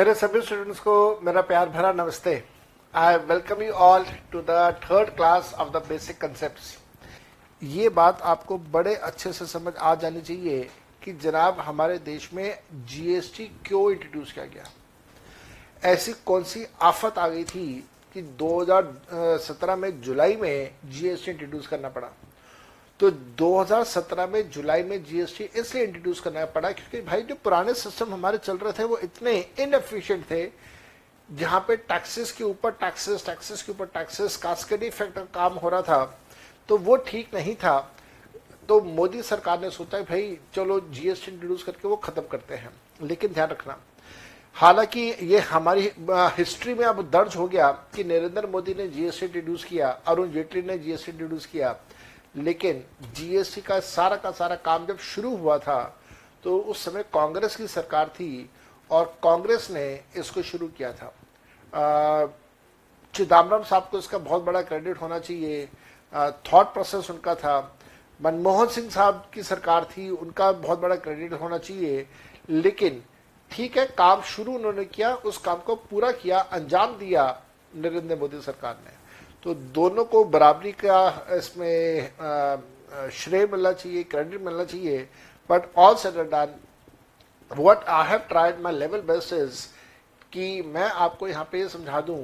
मेरे सभी स्टूडेंट्स को मेरा प्यार भरा नमस्ते। I welcome you all to the third class of the basic concept ये बात आपको बड़े अच्छे से समझ आ जानी चाहिए कि जनाब हमारे देश में जीएसटी क्यों इंट्रोड्यूस किया गया? ऐसी कौन सी आफत आ गई थी कि 2017 में जुलाई में जीएसटी इंट्रोड्यूस करना पड़ा? तो 2017 में, जुलाई में जीएसटी इसलिए इंट्रोड्यूस करना पड़ा क्योंकि भाई जो पुराने सिस्टम हमारे चल रहे थे, वो इतने इनएफिशिएंट थे, जहाँ पे टैक्सेस के ऊपर टैक्सेस टैक्सेस के ऊपर टैक्सेस कास्केड इफ़ेक्ट का काम हो रहा था तो वो ठीक नहीं था। तो मोदी सरकार ने सोचा भाई चलो जीएसटी इंट्रोड्यूस करके वो खत्म करते हैं, लेकिन ध्यान रखना। हालाँकि ये हमारी हिस्ट्री में अब दर्ज हो गया कि नरेंद्र मोदी ने जीएसटी इंट्रोड्यूस किया, अरुण जेटली ने जीएसटी इंट्रोड्यूस किया लेकिन जीएसटी का सारा का सारा काम जब शुरू हुआ था तो उस समय कांग्रेस की सरकार थी और कांग्रेस ने इसको शुरू किया था। चिदम्बरम साहब को इसका बहुत बड़ा क्रेडिट होना चाहिए। थॉट प्रोसेस उनका था। मनमोहन सिंह साहब की सरकार थी, उनका बहुत बड़ा क्रेडिट होना चाहिए। लेकिन ठीक है, काम शुरू उन्होंने किया, उस काम को पूरा किया, अंजाम दिया नरेंद्र मोदी सरकार ने। तो दोनों को बराबरी का इसमें श्रेय मिलना चाहिए क्रेडिट मिलना चाहिए। But all set done what I have tried my level is कि मैं आपको यहाँ पे समझा दूँ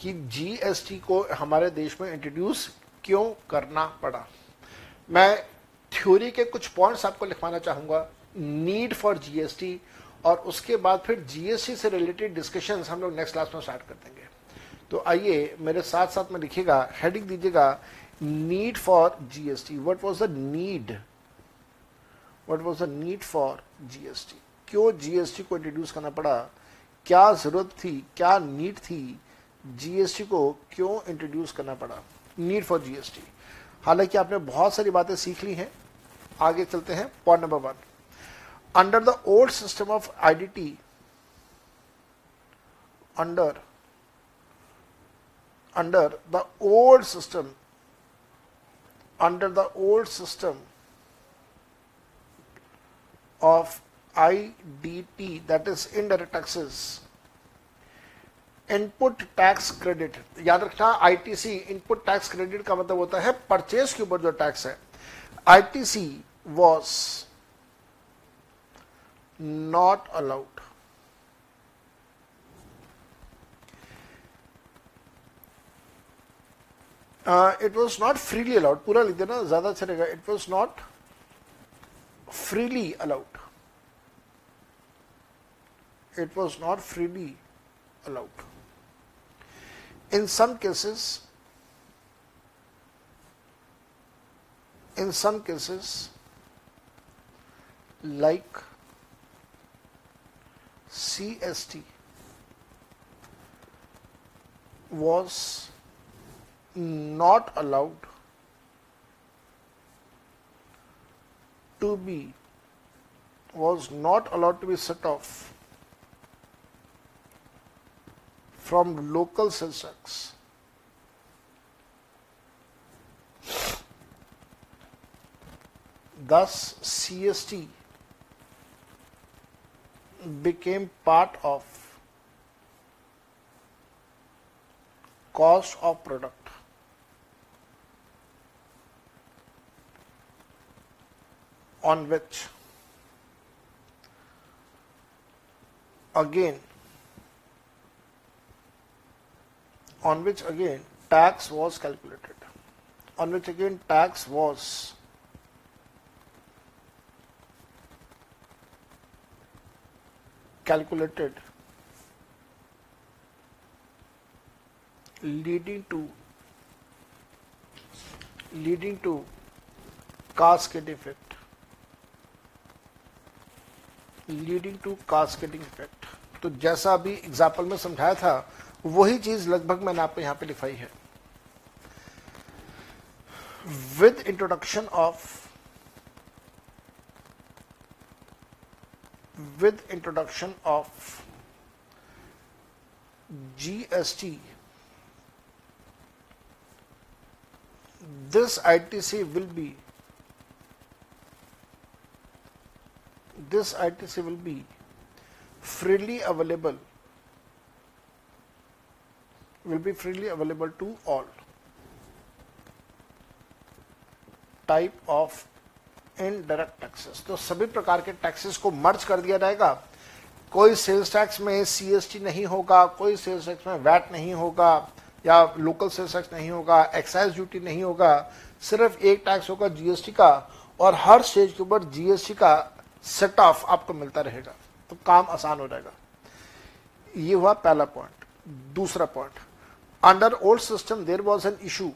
कि जीएसटी को हमारे देश में इंट्रोड्यूस क्यों करना पड़ा। मैं थ्योरी के कुछ पॉइंट्स आपको लिखवाना चाहूँगा। नीड फॉर जीएसटी और उसके बाद फिर जीएसटी से रिलेटेड डिस्कशंस हम लोग नेक्स्ट क्लास में स्टार्ट कर देंगे। तो आइए मेरे साथ साथ में लिखिएगा हेडिंग दीजिएगा need for GST what was the need what was the need for GST क्यों जीएसटी को इंट्रोड्यूस करना पड़ा? क्या ज़रूरत थी? क्या नीड थी? जीएसटी को क्यों इंट्रोड्यूस करना पड़ा? नीड फॉर जीएसटी हालाँकि आपने बहुत सारी बातें सीख ली हैं। आगे चलते हैं point number one under the old system of IDT under under the old system, under the old system of IDT that is indirect taxes input tax credit याद रखना आईटीसी इनपुट टैक्स क्रेडिट का मतलब होता है purchase के ऊपर जो tax है। ITC was not allowed It was not freely allowed पूरा लिख देना ज्यादा अच्छा रहेगा it was not freely allowed it was not freely allowed. In some cases, in some cases, like CST was not allowed to be was not allowed to be set off from local sales tax. Thus, CST became part of cost of product. On which again on which again tax was calculated. On which again tax was calculated leading to leading to cascade effect leading to cascading effect तो जैसा अभी example में समझाया था, वही चीज़ लगभग मैंने आपको यहाँ पे लिखाई है। With introduction of with introduction of GST this ITC will be this ITC will be freely available, will be freely available to all. Type of indirect taxes तो सभी प्रकार के टैक्सेस को मर्ज कर दिया जाएगा। कोई सेल्स टैक्स में सीएसटी नहीं होगा, कोई सेल्स टैक्स में वैट नहीं होगा, या लोकल सेल्स टैक्स नहीं होगा एक्साइज ड्यूटी नहीं होगा। सिर्फ़ एक टैक्स होगा जीएसटी का, और हर स्टेज के ऊपर जीएसटी का सेट ऑफ़ आपको मिलता रहेगा तो काम आसान हो जाएगा। ये हुआ पहला पॉइंट दूसरा point under old system there was an issue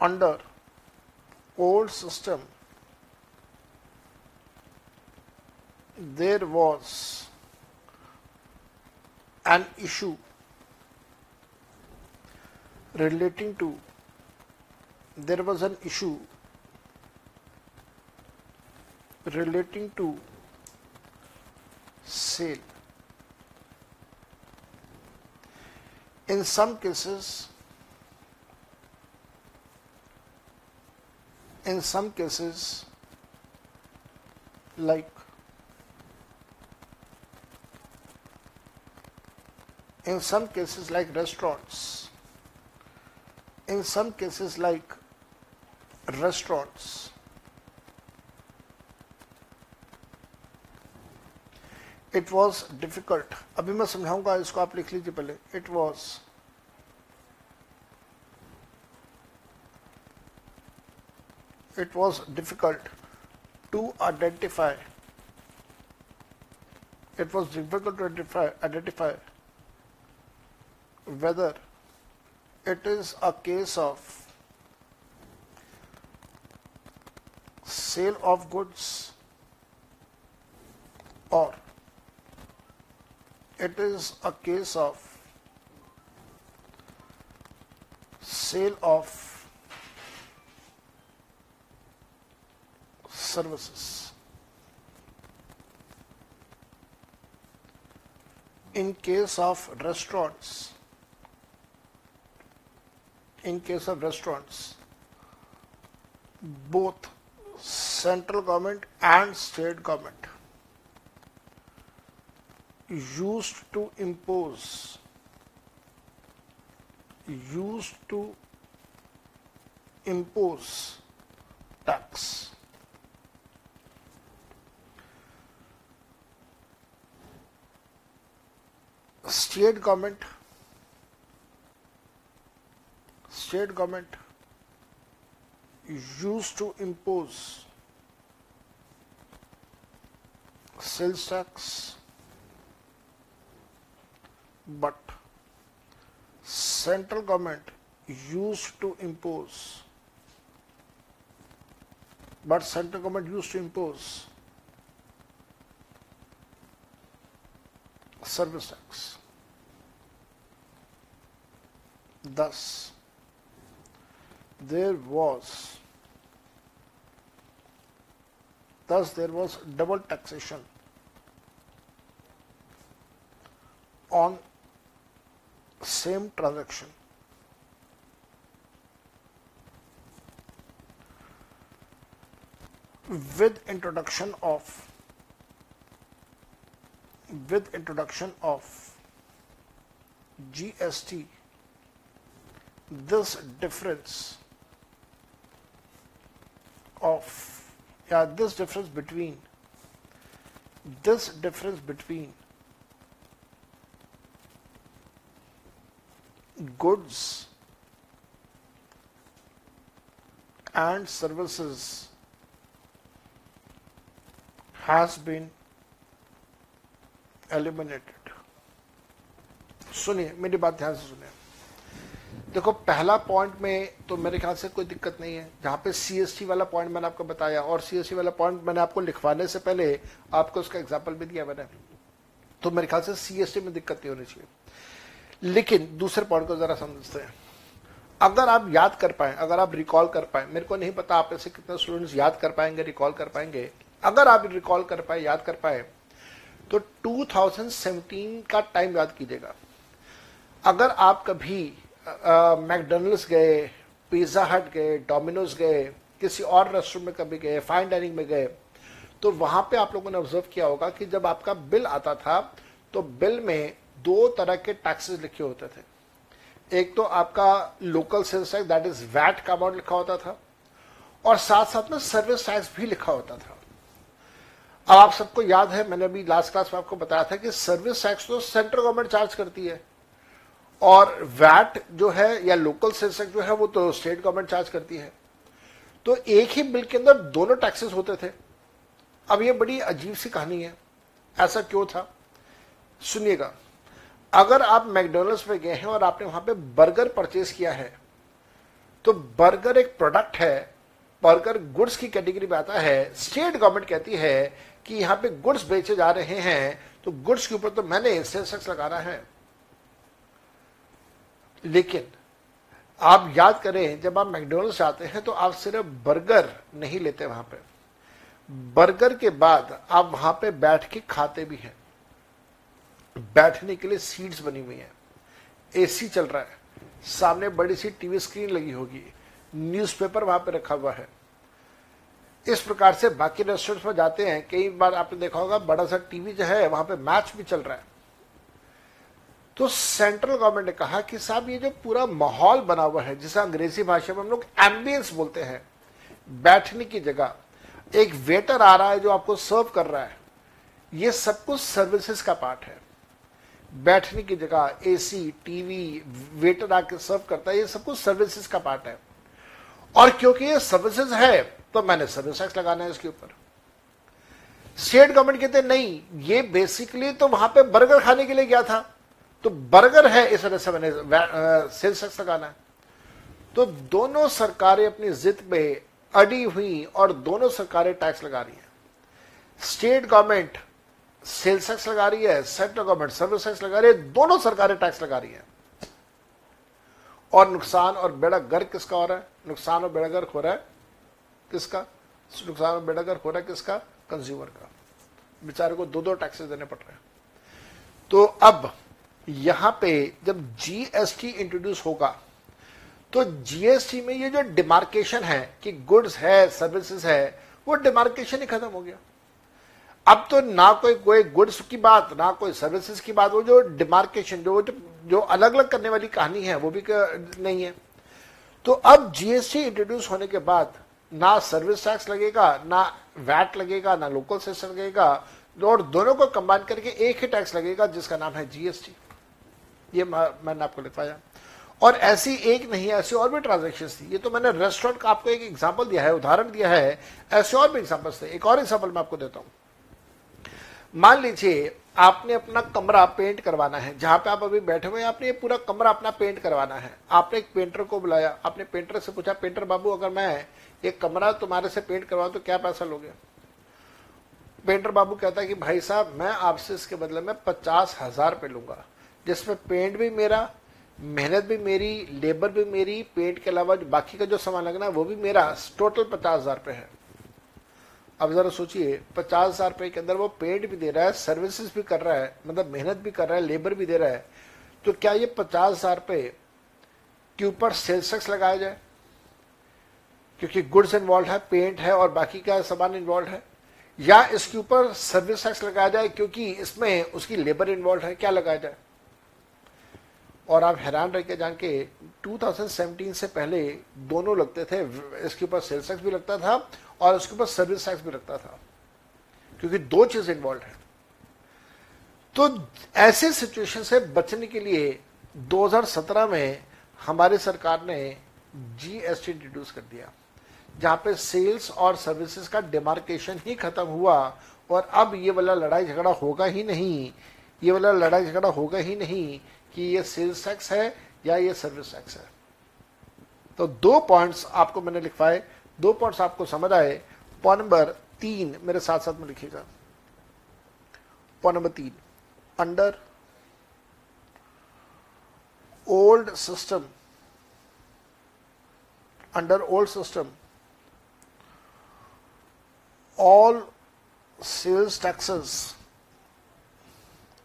under old system there was an issue relating to, there was an issue relating to sale. In some cases, in some cases, like in some cases like restaurants in some cases like restaurants it was difficult अभी मैं समझाऊंगा इसको आप लिख लीजिए पहले it was it was difficult to identify it was difficult to identify, identify whether it is a case of sale of goods it is a case of sale of services. In case of restaurants, in case of restaurants, both central government and state government used to impose used to impose tax. State government state government used to impose sales tax but central government used to impose. But central government used to impose service tax. Thus there was thus there was double taxation on same transaction. With introduction of with introduction of GST this difference of yeah this difference between this difference between goods and services has been eliminated. सुनिए, मेरी बात ध्यान से सुनिए। देखो, पहला point में तो मेरे ख्याल से कोई दिक्कत नहीं है। जहाँ पे सीएसटी वाला पॉइंट मैंने आपको बताया, और सीएसटी वाला पॉइंट मैंने आपको लिखवाने से पहले आपको उसका एग्ज़ाम्पल भी दिया मैंने। तो मेरे ख्याल से सीएसटी में दिक्कत नहीं होनी चाहिए। लेकिन दूसरे पॉइंट को जरा समझते हैं। अगर आप याद कर पाए, अगर आप रिकॉल कर पाए, मेरे को नहीं पता आप ऐसे कितने स्टूडेंट्स याद कर पाएँगे रिकॉल कर पाएँगे। अगर आप रिकॉल कर पाए, याद कर पाए तो 2017 का टाइम याद कीजिएगा। अगर आप कभी मैकडोनल्ड्स गए पिज़्ज़ा हट गए डोमिनोज गए, किसी और रेस्टोरेंट में कभी गए फाइन डाइनिंग में गए तो वहाँ पे आप लोगों ने ऑब्ज़र्व किया होगा कि जब आपका बिल आता था तो बिल में दो तरह के टैक्सेस लिखे होते थे। एक तो आपका local sales tax that is VAT का अमाउंट लिखा होता था, और साथ साथ में सर्विस टैक्स भी लिखा होता था। अब आप सबको याद है, मैंने अभी लास्ट क्लास में आपको बताया था कि सर्विस टैक्स तो सेंट्रल गवर्नमेंट चार्ज करती है, और वैट जो है या लोकल सेल्स टैक्स जो है, वो तो स्टेट गवर्नमेंट चार्ज करती है। तो एक ही बिल के अंदर दोनों टैक्सेस होते थे। अब ये बड़ी अजीब सी कहानी है। ऐसा क्यों था? सुनिएगा। अगर आप मैकडोनल्ड्स में गए हैं और आपने वहाँ पे बर्गर परचेज किया है तो बर्गर एक प्रोडक्ट है, बर्गर गुड्स की कैटेगरी में आता है। स्टेट गवर्नमेंट कहती है कि यहाँ पे गुड्स बेचे जा रहे हैं तो गुड्स के ऊपर तो मैंने सेल्स टैक्स लगाना है। लेकिन आप याद करें, जब आप मैकडोनल्ड्स जाते हैं तो आप सिर्फ़ बर्गर नहीं लेते वहाँ पे। बर्गर के बाद आप वहाँ पे बैठ के खाते भी हैं। बैठने के लिए सीट्स बनी हुई हैं। एसी चल रहा है। सामने बड़ी सी टीवी स्क्रीन लगी होगी। न्यूज़पेपर वहाँ पर रखा हुआ है। इस प्रकार से बाकी रेस्टोरेंट में जाते हैं। कई बार आपने देखा होगा, बड़ा सा टीवी जो है, वहाँ पे मैच भी चल रहा है। तो सेंट्रल गवर्नमेंट ने कहा कि साहब, ये जो पूरा माहौल बना हुआ है, जिसे अंग्रेज़ी भाषा में हम लोग एम्बियंस बोलते हैं, बैठने की जगह, एक वेटर आ रहा है जो आपको सर्व कर रहा है, ये सब कुछ सर्विसेज़ का पार्ट है। बैठने की जगह एसी टीवी वेटर आके सर्व करता है, ये सब कुछ सर्विसेज़ का पार्ट है। और क्योंकि ये सर्विसेज़ है तो मैंने सर्विस टैक्स लगाना है इसके ऊपर। स्टेट गवर्नमेंट कहते नहीं, ये बेसिकली तो वहाँ पे बर्गर खाने के लिए गया था। तो बर्गर है, इस वजह से मैंने सेल्स टैक्स लगाना है। तो दोनों सरकारें अपनी जिद पे अड़ी हुई और दोनों सरकारें टैक्स लगा रही हैं। स्टेट गवर्नमेंट सेल्स टैक्स लगा रही है, सेंट्रल गवर्नमेंट सर्विस टैक्स लगा रही है, दोनों सरकारें टैक्स लगा रही है। और नुकसान और बेड़ा गर्क किसका हो रहा है? नुकसान और बेड़ा गर्क हो रहा है किसका? नुकसान और बेड़ा गर्क हो रहा है किसका? कंज्यूमर का। बेचारे को दो दो टैक्सेस देने पड़ रहे हैं। तो अब यहाँ पे जब जीएसटी इंट्रोड्यूस होगा तो जीएसटी में ये जो डिमार्केशन है कि गुड्स है सर्विसेज़ है, वो डिमार्केशन ही खत्म हो गया। अब तो ना कोई कोई गुड्स की बात, ना कोई सर्विसेज़ की बात, वो जो डिमार्केशन जो जो अलग अलग करने वाली कहानी है, वो भी नहीं है। तो अब जीएसटी इंट्रोड्यूस होने के बाद ना सर्विस टैक्स लगेगा, ना वैट लगेगा, ना लोकल सेस लगेगा, और दोनों को कंबाइन करके एक ही टैक्स लगेगा, जिसका नाम है जीएसटी ये मैंने आपको लिखवाया। और ऐसी एक नहीं, ऐसी और भी ट्रांजेक्शन थी। ये तो मैंने रेस्टोरेंट का आपको एक एग्ज़ाम्पल दिया है, उदाहरण दिया है, ऐसे और भी एग्जाम्पल्स थे। एक और एग्ज़ाम्पल मैं आपको देता हूँ। मान लीजिए, आपने अपना कमरा पेंट करवाना है। जहाँ पे आप अभी बैठे हुए हैं, आपने ये पूरा कमरा अपना पेंट करवाना है। आपने एक पेंटर को बुलाया, आपने पेंटर से पूछा पेंटर बाबू, अगर मैं ये कमरा तुम्हारे से पेंट करवाऊं तो क्या पैसा लोगे? पेंटर बाबू कहता है कि, भाई साहब, मैं आपसे इसके बदले में पचास हज़ार रुपये लूँगा। जिसमें पेंट भी मेरा, मेहनत भी मेरी लेबर भी मेरी पेंट के अलावा बाकी का जो सामान लगना है, वो भी मेरा। टोटल पचास हज़ार रुपये है। अब जरा सोचिए, पचास हज़ार रुपए के अंदर वो पेड भी दे रहा है सर्विसेज़ भी कर रहा है मतलब मेहनत भी कर रहा है लेबर भी दे रहा है। तो क्या ये पचास हज़ार रुपए के ऊपर सेल्स टैक्स लगाया जाए? क्योंकि गुड्स इन्वॉल्व है पेंट है, और बाकी का सामान इन्वॉल्व है? या इसके ऊपर सर्विस टैक्स लगाया जाए, क्योंकि इसमें उसकी लेबर इन्वॉल्व है, क्या लगाया जाए? और आप हैरान रह के जान के 2017 से पहले दोनों लगते थे, इसके ऊपर सेल्स टैक्स भी लगता था और उसके ऊपर सर्विस टैक्स भी लगता था, क्योंकि दो चीज़ इन्वॉल्व है। तो ऐसे सिचुएशन से बचने के लिए 2017 में हमारी सरकार ने जीएसटी इंट्रोड्यूस कर दिया, जहाँ पे सेल्स और सर्विसेज़ का डिमार्केशन ही खत्म हुआ और अब ये वाला लड़ाई झगड़ा होगा ही नहीं, ये वाला लड़ाई झगड़ा होगा ही नहीं कि ये सेल्स टैक्स है या ये सर्विस टैक्स है। तो दो पॉइंट्स आपको मैंने लिखवाए, दो पॉइंट्स आपको समझ आए। पॉइंट नंबर तीन मेरे साथ साथ में लिखिएगा। पॉइंट नंबर तीन under old system under old system all sales taxes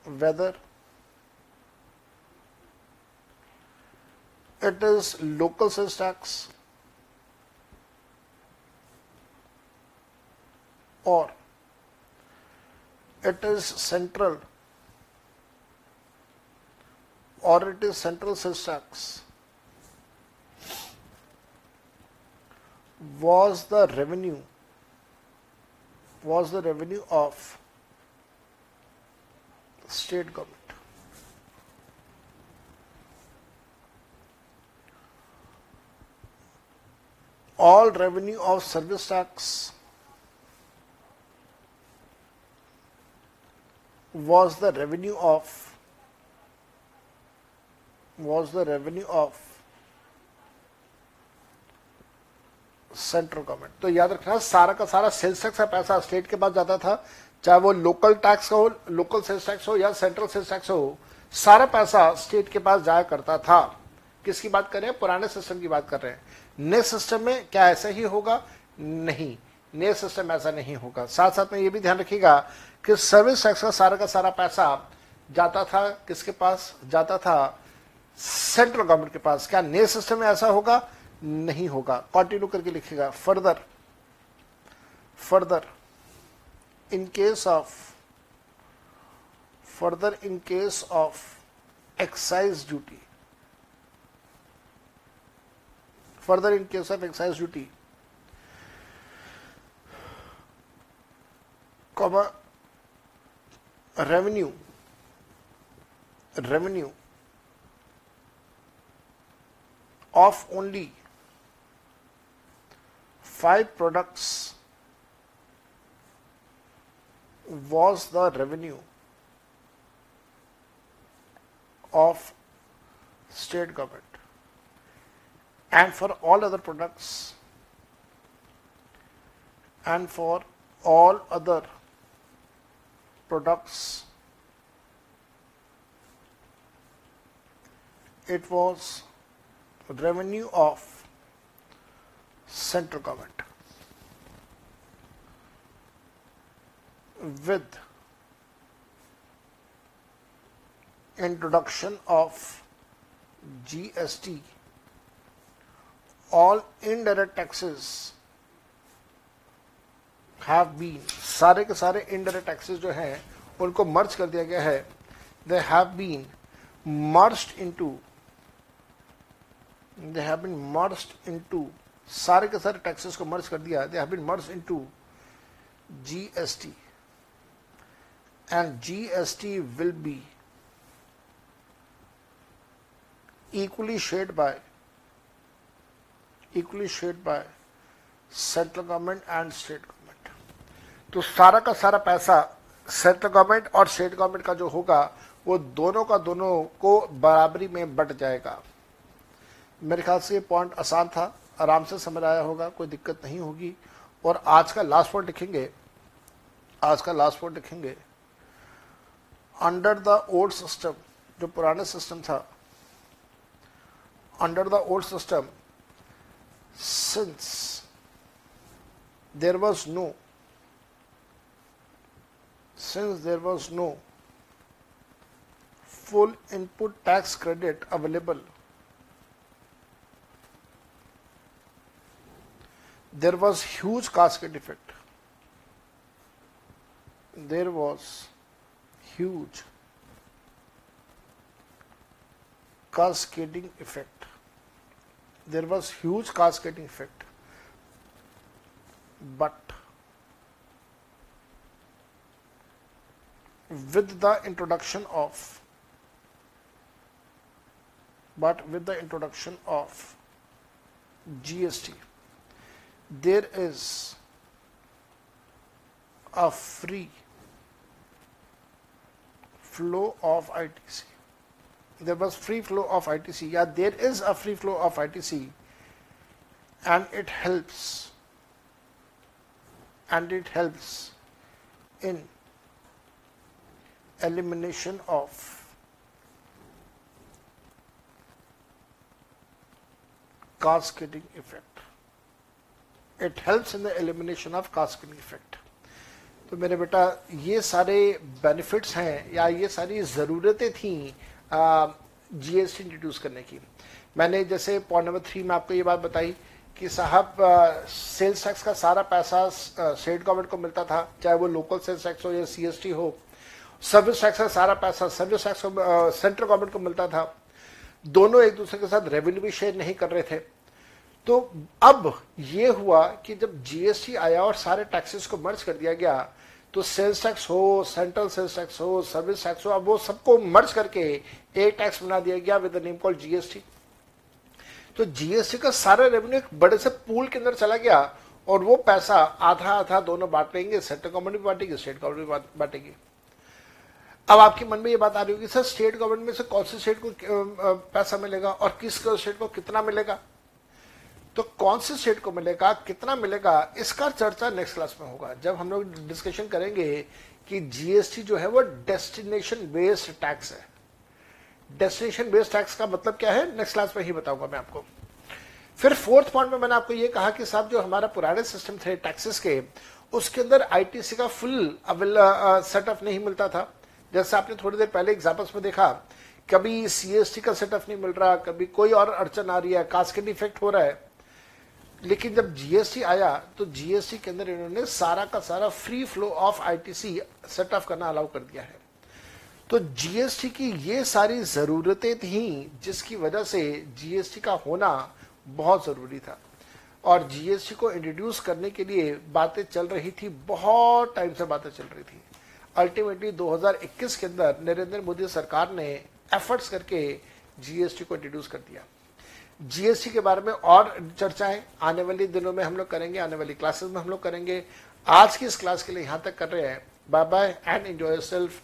whether it is local sales tax or it is central or it is central sales tax was the revenue was the revenue of state government. All revenue of service tax was the revenue of, was the revenue of central government तो याद रखना, सारा का सारा sales tax का पैसा state के पास जाता था, चाहे वो लोकल टैक्स का हो लोकल सेल्स टैक्स हो या सेंट्रल सेल्स टैक्स हो, सारा पैसा स्टेट के पास जाया करता था। किसकी बात कर रहे हैं? पुराने सिस्टम की बात कर रहे हैं। नए सिस्टम में क्या ऐसा ही होगा? नहीं। नए सिस्टम ऐसा नहीं होगा। साथ साथ में ये भी ध्यान रखिएगा कि सर्विस टैक्स का सारा का सारा पैसा जाता था किसके पास? जाता था सेंट्रल गवर्नमेंट के पास। क्या नए सिस्टम में ऐसा होगा? नहीं होगा। कंटिन्यू करके लिखेगा further further in case of further in case of excise duty further in case of excise duty, comma, revenue, revenue. Of only five products was the revenue of state government and for all other products. And for all other products. It was revenue of central government. With introduction of GST all indirect taxes have been सारे के सारे indirect taxes जो हैं, उनको merge कर दिया गया है। They have been merged into they have been merged into सारे के सारे टैक्सेस को मर्ज कर दिया। They have been merged into GST and GST will be equally shared by equally shared by central government and state government तो सारा का सारा पैसा सेंट्रल गवर्नमेंट और स्टेट गवर्नमेंट का जो होगा, वो दोनों का दोनों को बराबरी में बट जाएगा। मेरे ख्याल से ये पॉइंट आसान था, आराम से समझ आया होगा, कोई दिक्कत नहीं होगी। और आज का लास्ट पॉइंट लिखेंगे, आज का लास्ट पॉइंट लिखेंगे। अंडर द ओल्ड सिस्टम जो पुराने सिस्टम था under the old system since there was no. Since there was no full input tax credit available there was huge cascade effect. There was huge cascading effect. There was huge cascading effect. But with the introduction of but with the introduction of GST, there is a free flow of ITC there was free flow of ITC. Yeah, there is a free flow of ITC and it helps and it helps in elimination of cascading effect. It helps in the elimination of cascading effect. तो मेरे बेटा ये सारे benefits हैं या ये सारी ज़रूरतें थी जीएसटी इंट्रोड्यूस करने की। मैंने जैसे पॉइंट नंबर थ्री में आपको ये बात बताई कि साहब सेल्स टैक्स का सारा पैसा स्टेट गवर्नमेंट को मिलता था, चाहे वो लोकल सेल्स टैक्स हो या सीएसटी हो सर्विस टैक्स का सारा पैसा सर्विस टैक्स सेंट्रल गवर्नमेंट को मिलता था। दोनों एक दूसरे के साथ रेवेन्यू भी शेयर नहीं कर रहे थे। तो अब ये हुआ कि जब जीएसटी आया और सारे टैक्सेस को मर्ज कर दिया गया तो सेल्स टैक्स हो सेंट्रल सेल्स टैक्स हो सर्विस टैक्स हो, अब वो सबको मर्ज करके एक टैक्स बना दिया गया विद नेम कॉल जीएसटी तो जीएसटी का सारा रेवेन्यू एक बड़े से पूल के अंदर चला गया और वो पैसा आधा आधा दोनों बांट लेंगे सेंट्रल गवर्नमेंट भी बांटेगी स्टेट गवर्नमेंट भी बांटेगी। अब आपके मन में ये बात आ रही होगी सर स्टेट गवर्नमेंट में से कौन से स्टेट को पैसा मिलेगा और किस स्टेट को कितना मिलेगा? तो कौन से स्टेट को मिलेगा, कितना मिलेगा, इसका चर्चा नेक्स्ट क्लास में होगा। जब हम लोग डिस्कशन करेंगे कि जीएसटी जो है वो डेस्टिनेशन बेस्ड टैक्स है। डेस्टिनेशन बेस्ड टैक्स का मतलब क्या है? नेक्स्ट क्लास में ही बताऊँगा मैं आपको। फिर फोर्थ पॉइंट में मैंने आपको ये कहा कि साहब, जो हमारा पुराने सिस्टम थे टैक्सेस के, उसके अंदर आईटीसी का फुल सेटअप नहीं मिलता था। जैसे आपने थोड़ी देर पहले एग्जाम्पल्स में देखा, कभी सीएसटी का सेटअप नहीं मिल रहा, कभी कोई और अड़चन आ रही है कास्केट इफ़ेक्ट हो रहा है। लेकिन जब जीएसटी आया तो जीएसटी के अंदर इन्होंने सारा का सारा free flow of ITC setup करना अलाउ कर दिया है। तो जीएसटी की ये सारी जरूरतें थी, जिसकी वजह से जीएसटी का होना बहुत ज़रूरी था। और जीएसटी को इंट्रोड्यूस करने के लिए बातें चल रही थी, बहुत टाइम से बातें चल रही थी। अल्टीमेटली 2021 के अंदर नरेंद्र मोदी सरकार ने एफर्ट्स करके जीएसटी को इंट्रोड्यूस कर दिया। जीएसटी के बारे में और चर्चाएँ आने वाले दिनों में हम लोग करेंगे, आने वाली क्लासेस में हम लोग करेंगे। आज की इस क्लास के लिए यहाँ तक कर रहे हैं। Bye bye and enjoy yourself